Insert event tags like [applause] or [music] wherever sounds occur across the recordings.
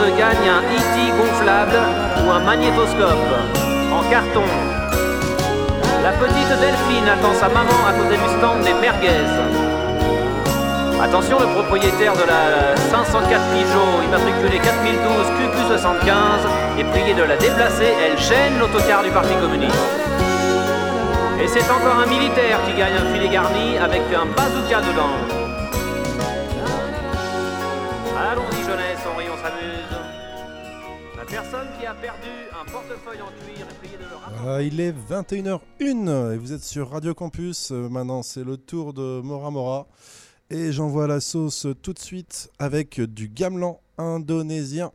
112 gagne un E.T. gonflable ou un magnétoscope en carton. La petite Delphine attend sa maman à côté du stand des merguez. Attention, le propriétaire de la 504 Peugeot, immatriculé 4012 QQ75, est prié de la déplacer. Elle gêne l'autocar du Parti communiste. Et c'est encore un militaire qui gagne un filet garni avec un bazooka dedans. Il est 21h01 et vous êtes sur Radio Campus. Euh, maintenant, c'est le tour de Mora Mora. Et j'envoie la sauce tout de suite avec du gamelan indonésien.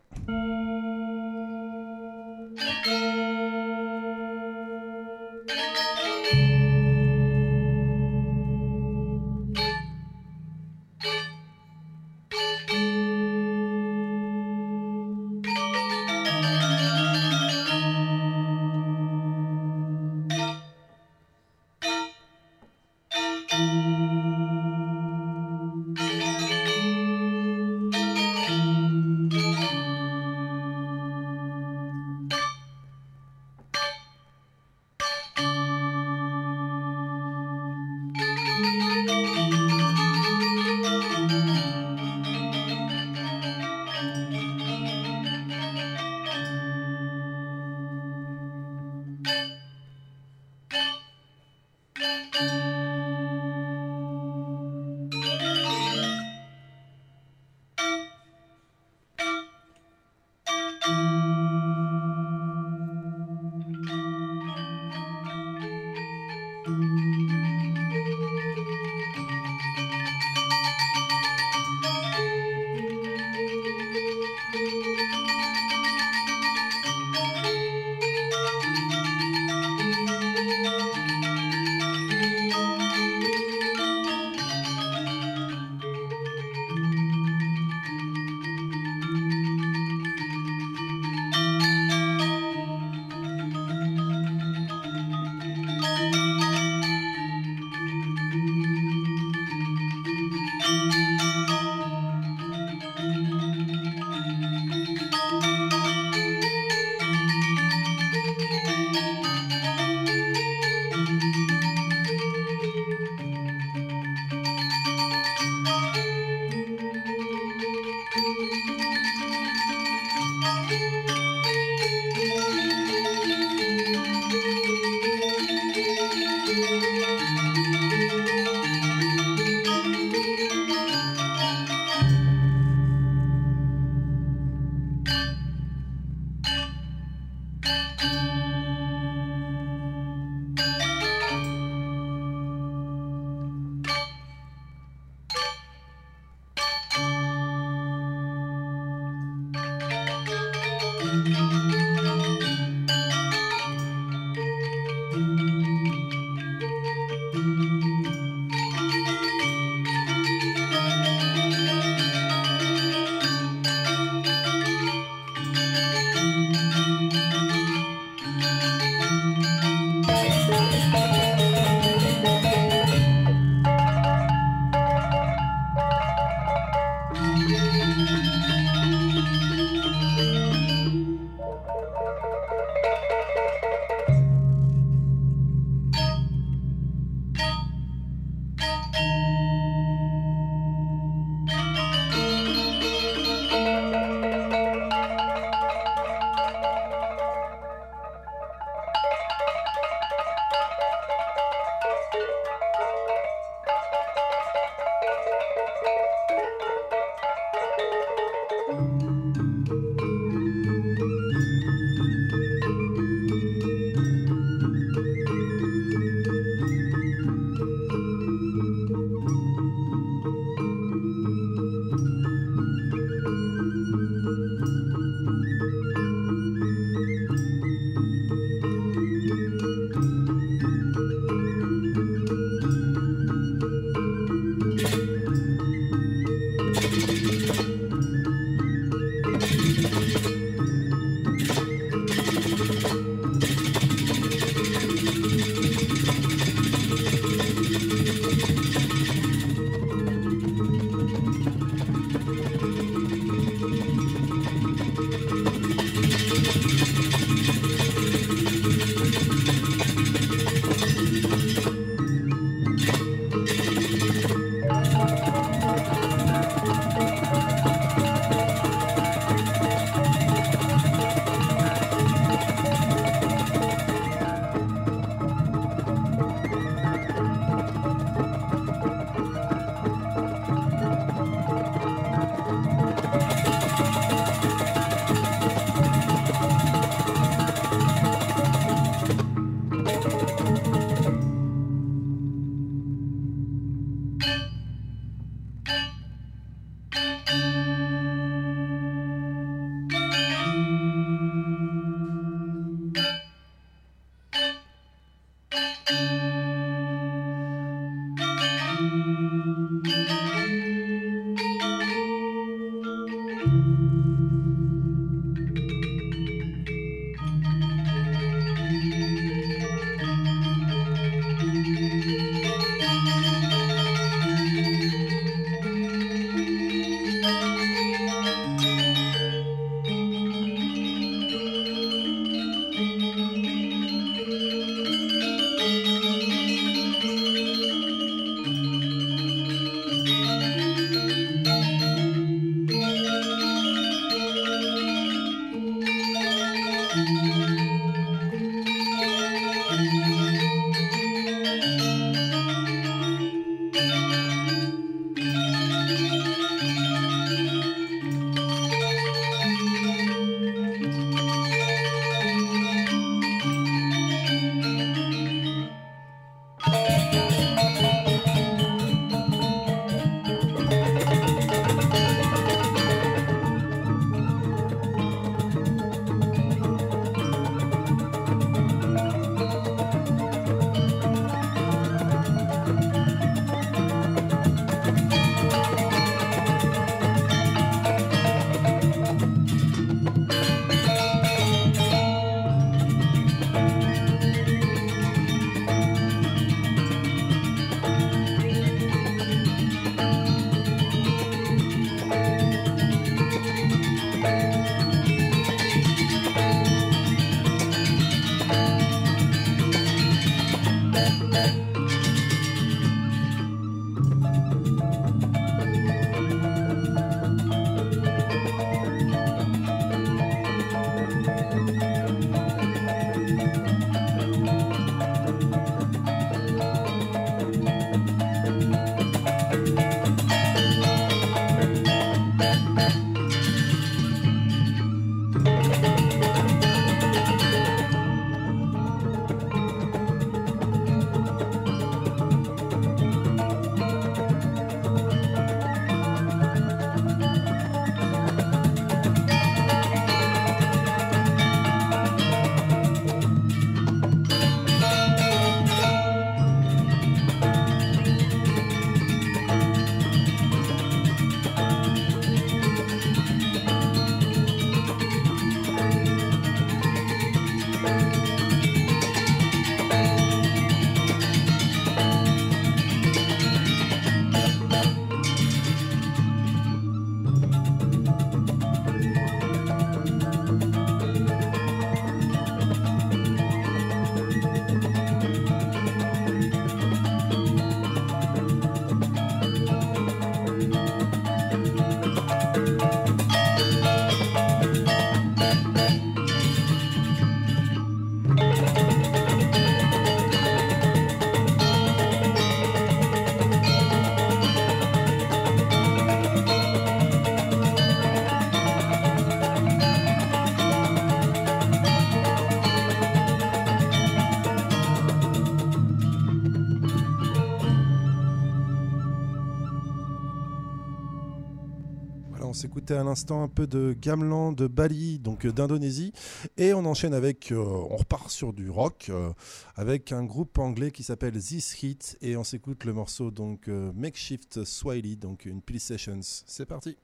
À l'instant un peu de gamelan de Bali, donc euh, d'Indonésie. Et on enchaîne avec, euh, on repart sur du rock euh, avec un groupe anglais qui s'appelle This Hit. Et on s'écoute le morceau donc Makeshift Swahili, donc une Police Sessions. C'est parti.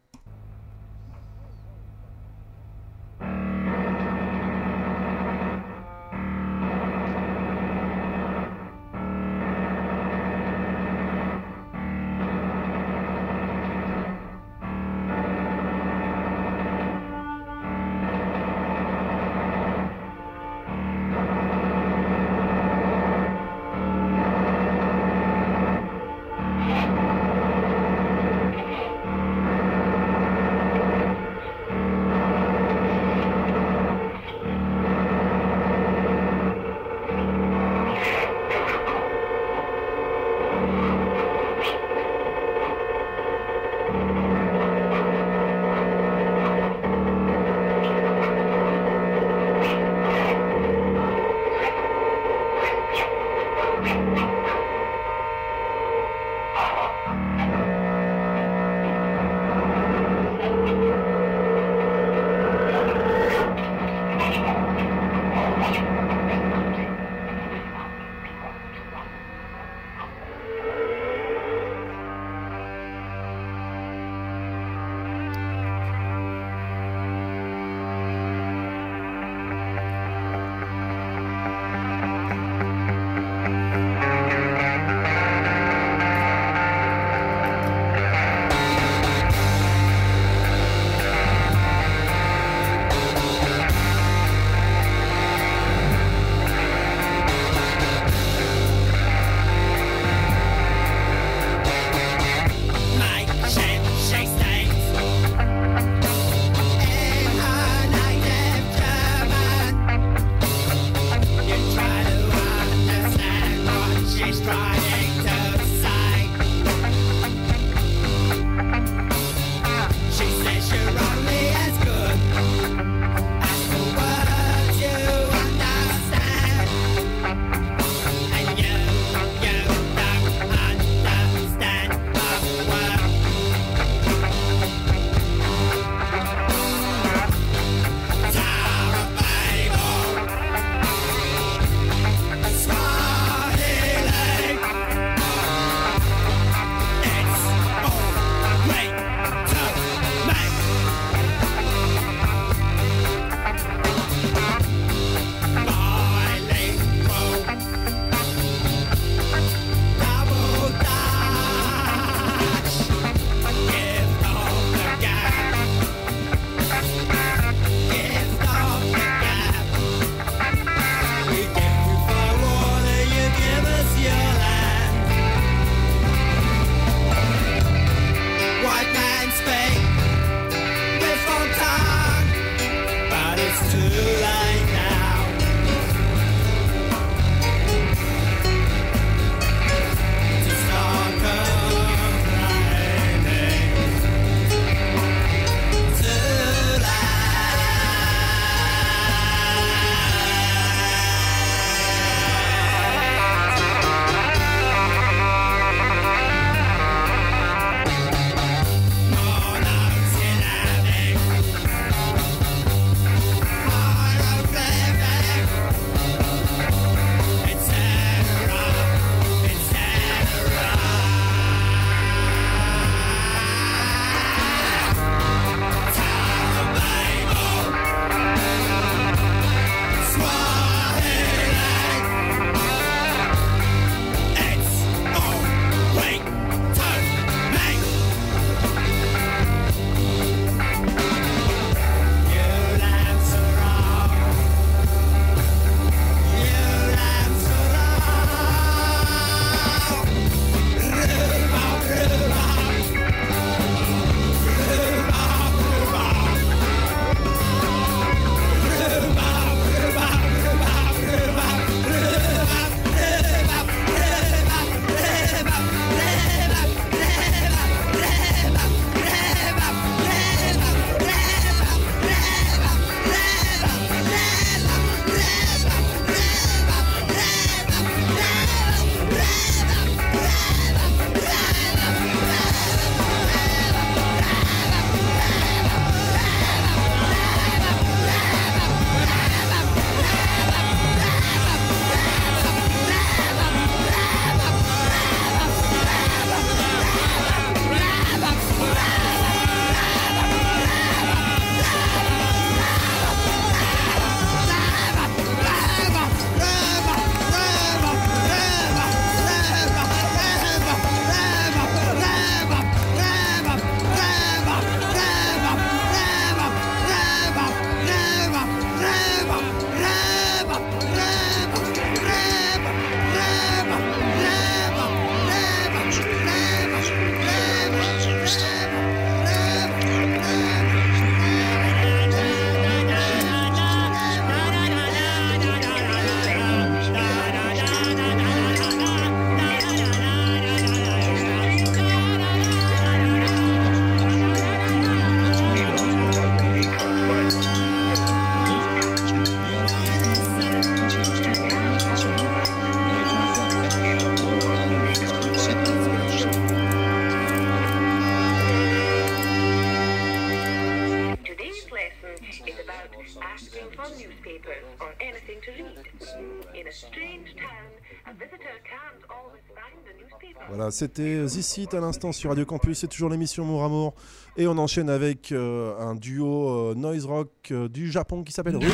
C'était Hit à l'instant sur Radio Campus, c'est toujours l'émission Mour Amour. Et on enchaîne avec euh, un duo euh, noise rock euh, du Japon qui s'appelle Ruiz.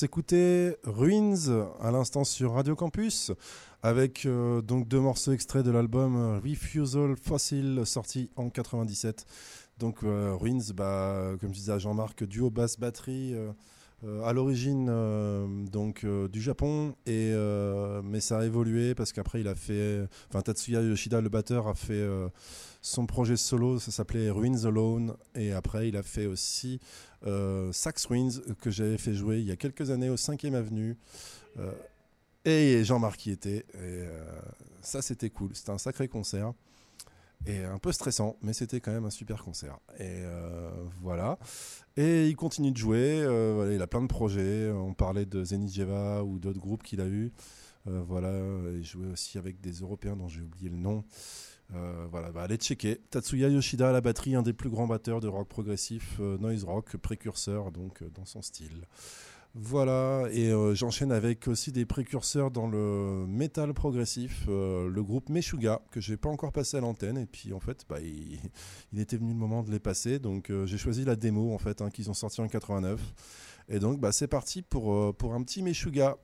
S'écoutait Ruins à l'instant sur Radio Campus avec euh, donc deux morceaux extraits de l'album Refusal Fossil sorti en 97. Donc euh, Ruins, bah, comme je disais à Jean-Marc, duo basse batterie. Euh, à l'origine donc du Japon et mais ça a évolué parce qu'après il a fait enfin Tatsuya Yoshida le batteur a fait son projet solo ça s'appelait Ruins Alone et après il a fait aussi Sax Ruins que j'avais fait jouer il y a quelques années au 5ème avenue et Jean-Marc y était et ça c'était cool c'était un sacré concert et un peu stressant, mais c'était quand même un super concert. Et euh, voilà. Et il continue de jouer. Euh, il a plein de projets. On parlait de Zenijeva ou d'autres groupes qu'il a eu. Euh, voilà. Il jouait aussi avec des Européens dont j'ai oublié le nom. Voilà, bah, allez checker. Tatsuya Yoshida à la batterie, un des plus grands batteurs de rock progressif, noise rock, précurseur donc dans son style. Voilà, et euh, j'enchaîne avec aussi des précurseurs dans le métal progressif, euh, le groupe Meshuga, que j'ai pas encore passé à l'antenne, et puis en fait, bah, il, était venu le moment de les passer, donc euh, j'ai choisi la démo en fait, hein, qu'ils ont sorti en 89. Et donc bah, c'est parti pour, pour un petit Meshuga.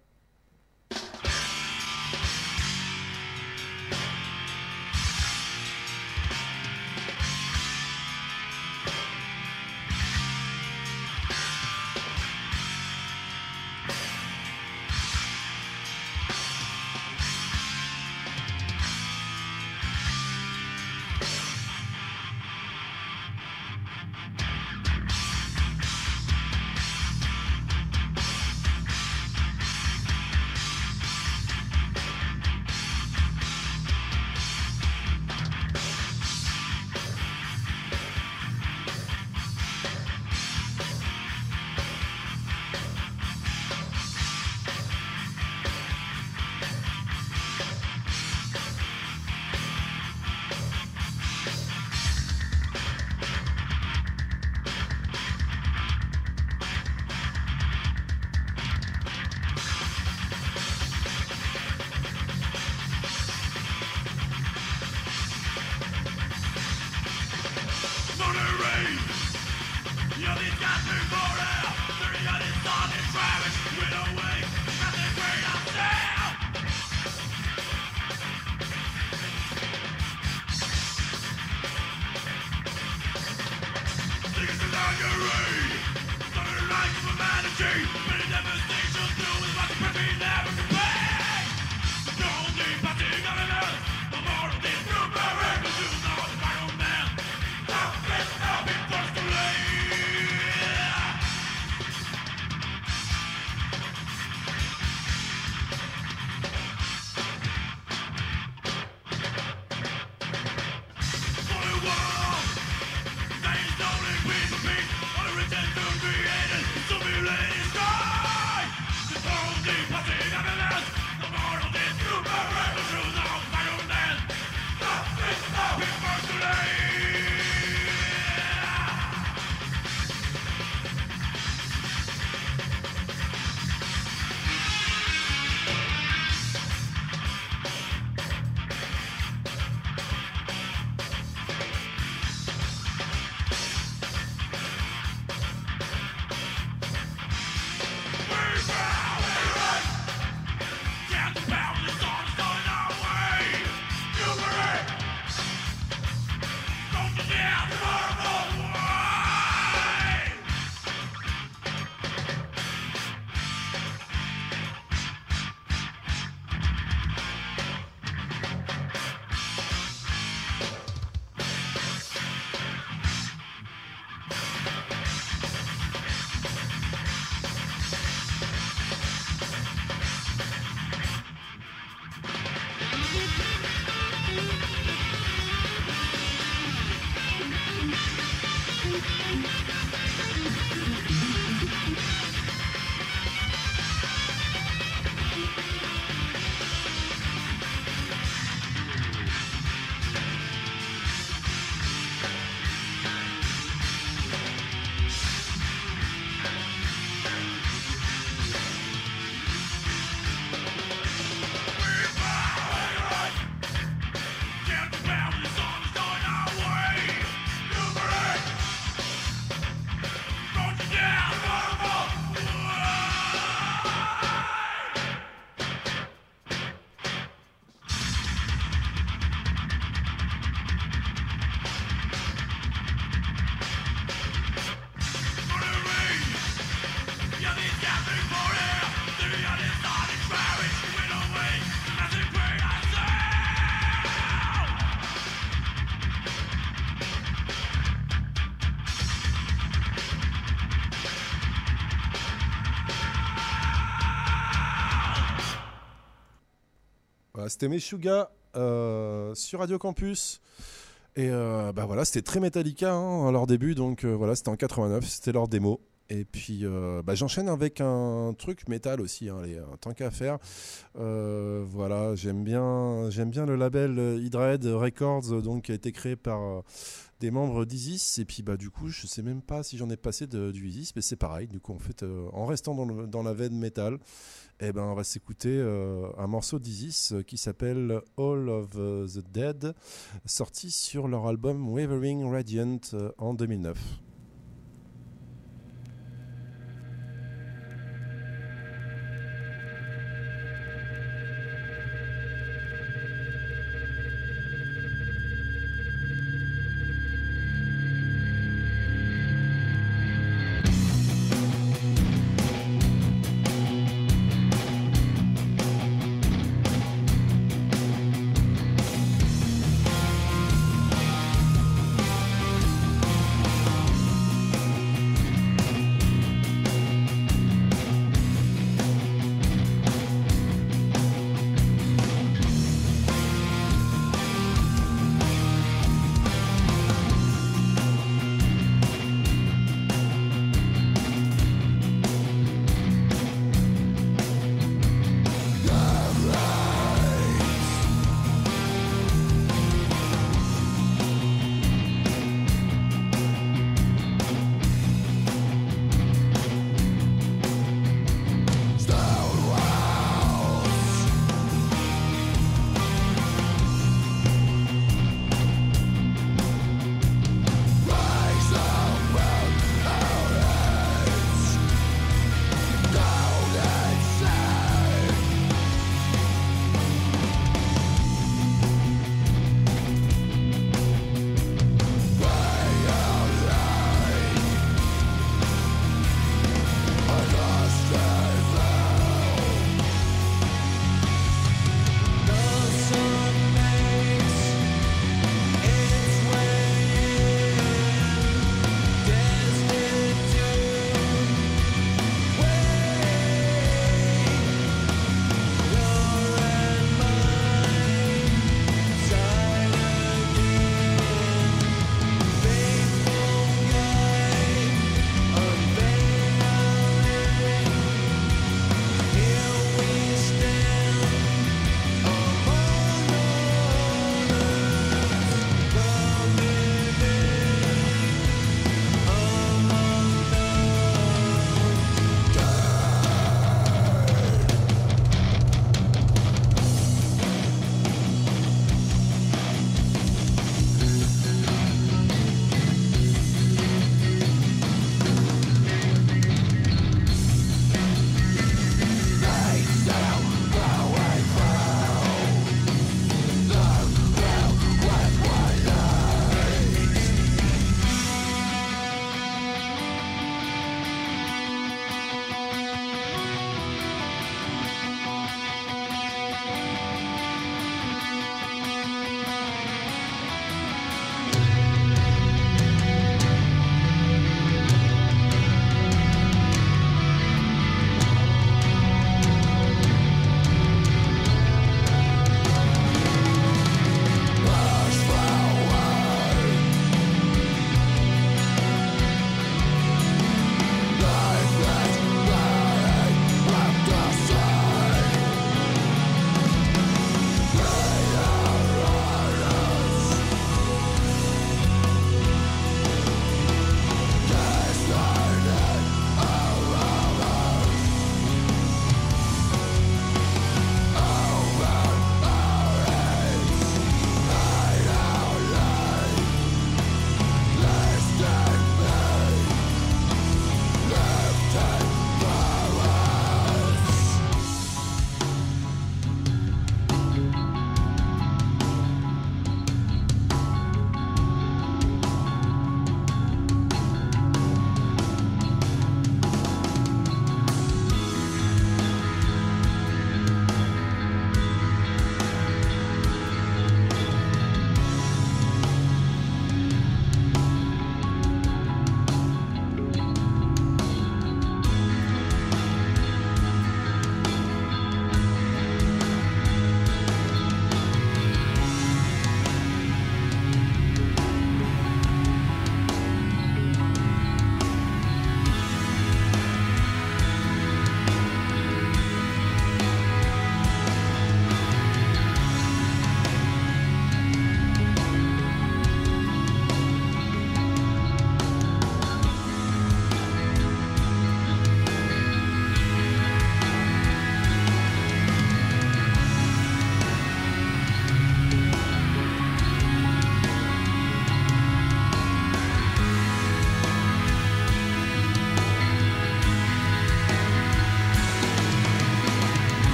C'était Meshuga euh, sur Radio Campus. Et euh, bah voilà, c'était très Metallica hein, à leur début, donc euh, voilà, c'était en 89, c'était leur démo. Et puis bah, j'enchaîne avec un truc métal aussi, hein, les, tant qu'à faire. voilà, j'aime bien, j'aime bien le label Hydred Records, donc qui a été créé par des membres d'Isis. Et puis bah du coup, je sais même pas si j'en ai passé de, du Isis, mais c'est pareil. Du coup, en fait, en restant dans, dans la veine métal, eh ben, on va s'écouter euh, un morceau d'Isis euh, qui s'appelle All of the Dead, sorti sur leur album Wavering Radiant euh, en 2009.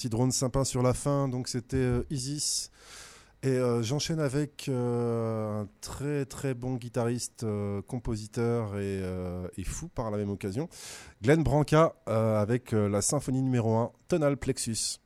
Petit drone sympa sur la fin. Donc c'était euh, Isis. Et euh, j'enchaîne avec euh, un très très bon guitariste, compositeur et, et, fou par la même occasion, Glenn Branca avec la symphonie numéro 1, Tonal Plexus.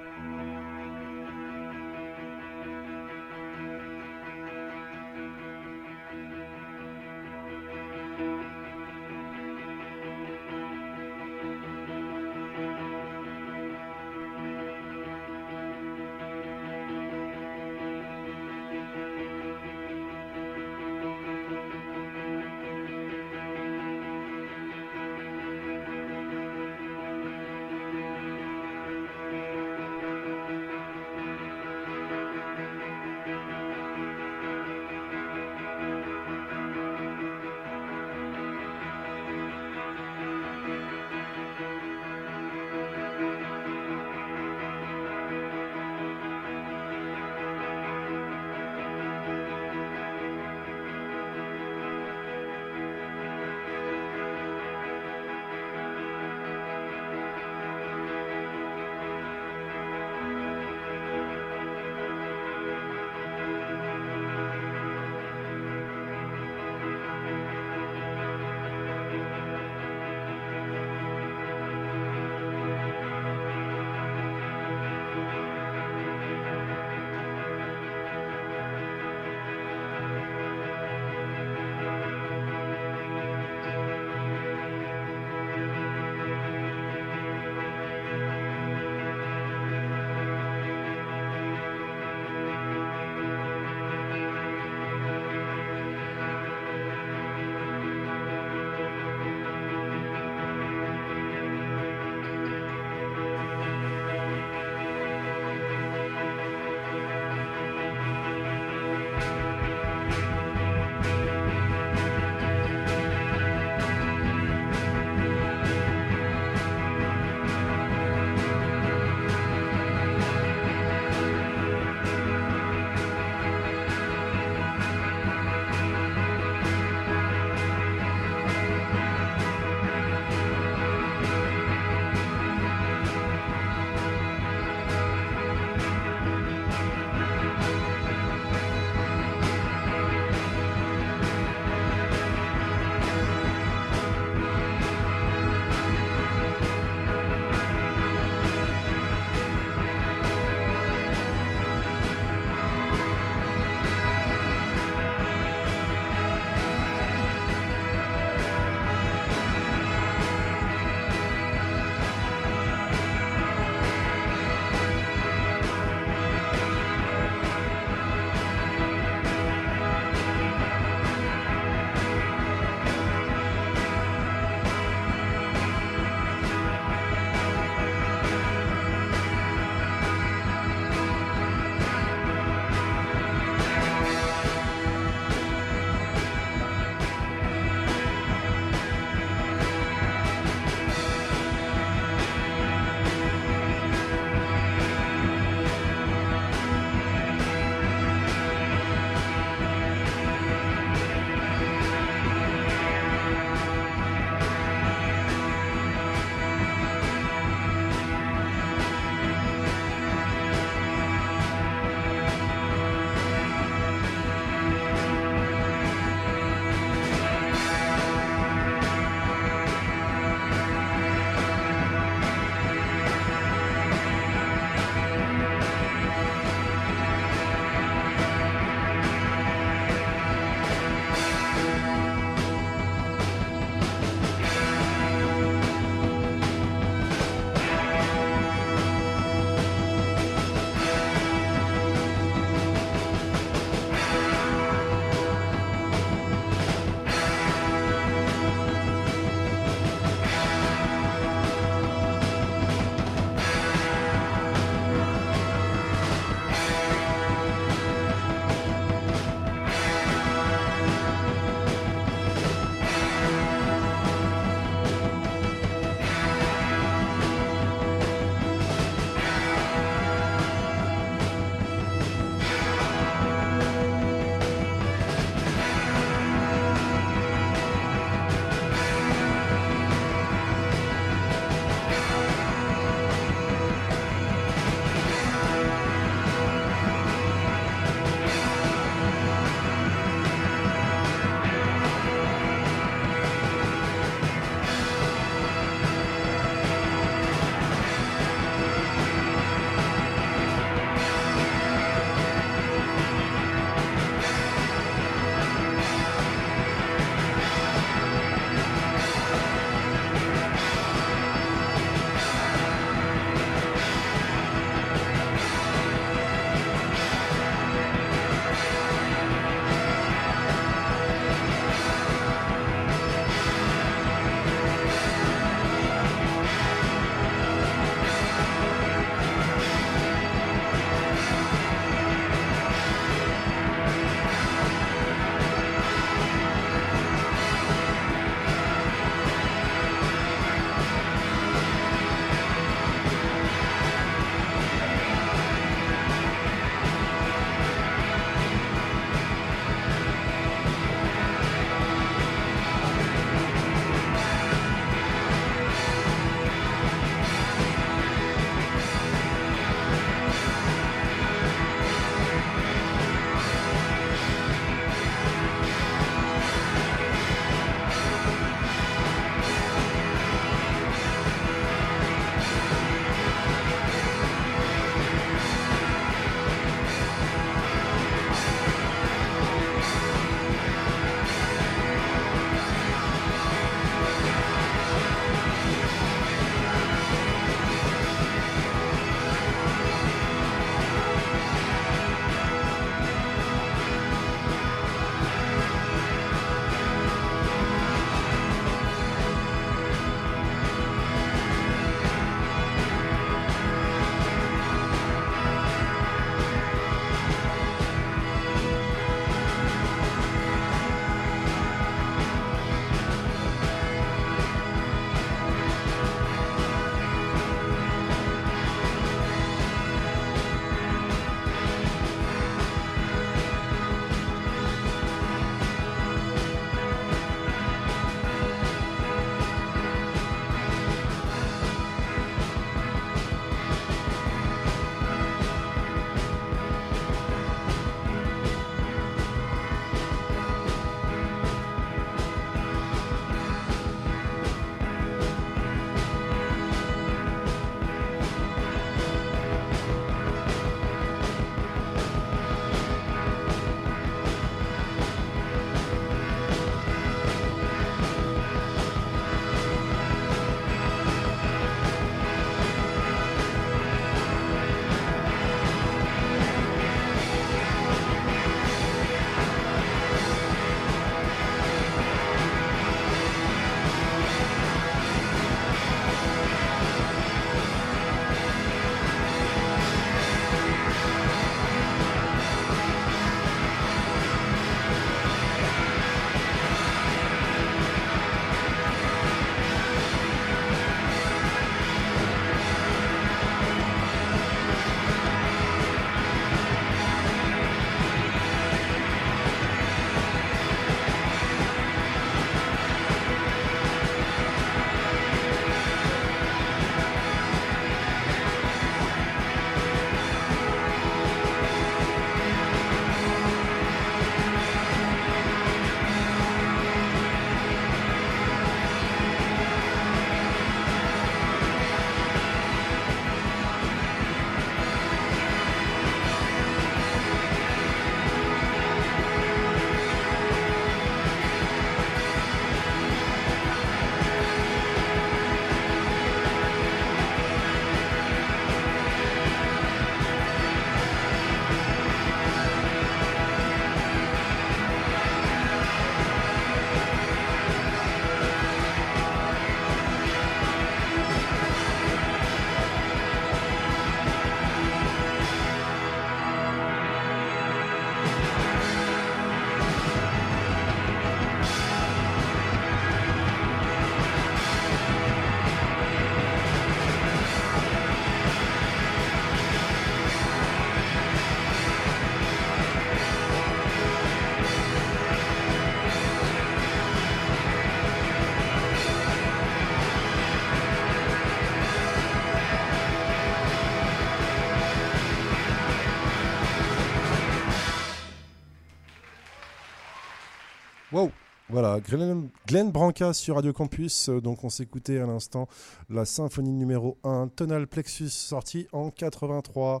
Voilà, Glenn, Branca sur Radio Campus. Euh, donc on s'écoutait à l'instant la symphonie numéro 1, Tonal Plexus, sortie en 83.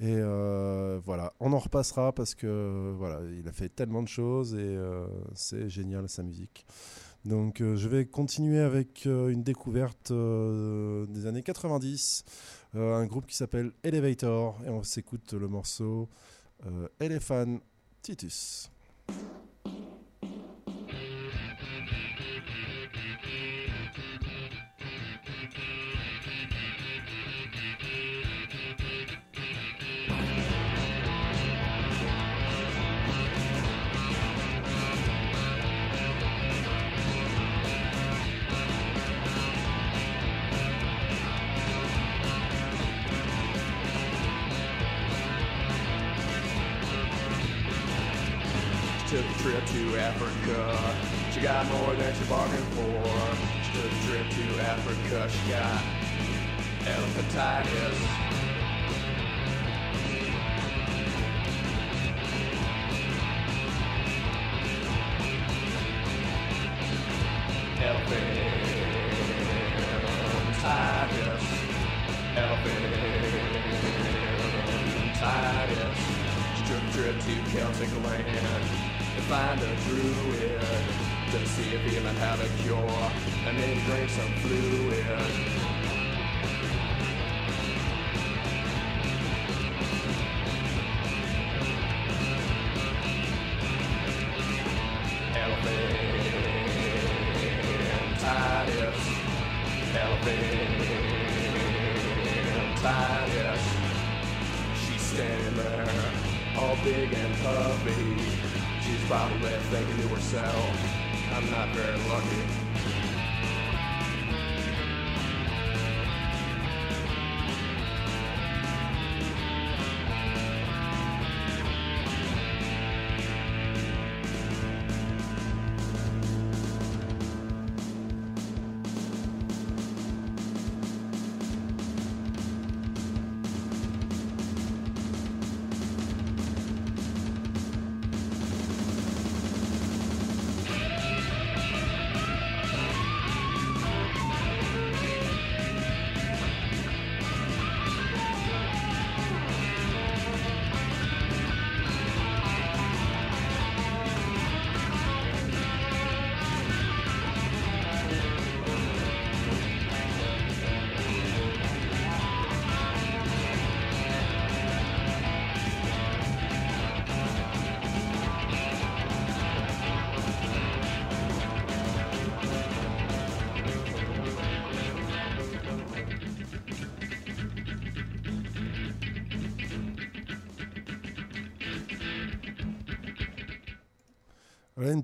Et euh, voilà, on en repassera parce que voilà, il a fait tellement de choses et euh, c'est génial sa musique. Donc je vais continuer avec une découverte des années 90, un groupe qui s'appelle Elevator et on s'écoute le morceau Elephant Titus. Got more than she bargained for. She took a trip to Africa. She got elephantitis. Elephantitis. Elephantitis. She took a trip to Celtic land and find a druid to see if he might have a cure, and then drink some fluid.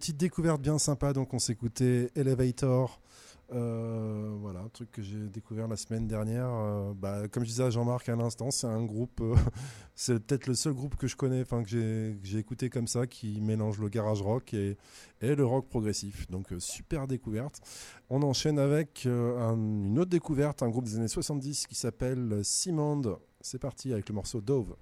Petite découverte bien sympa. Donc, on s'écoutait Elevator. Euh, voilà, un truc que j'ai découvert la semaine dernière. Euh, bah, comme je disais à Jean-Marc à l'instant, c'est un groupe, euh, [laughs] c'est peut-être le seul groupe que je connais, enfin que j'ai écouté comme ça, qui mélange le garage rock et, le rock progressif. Donc super découverte. On enchaîne avec une autre découverte, un groupe des années 70 qui s'appelle Simond. C'est parti avec le morceau Dove.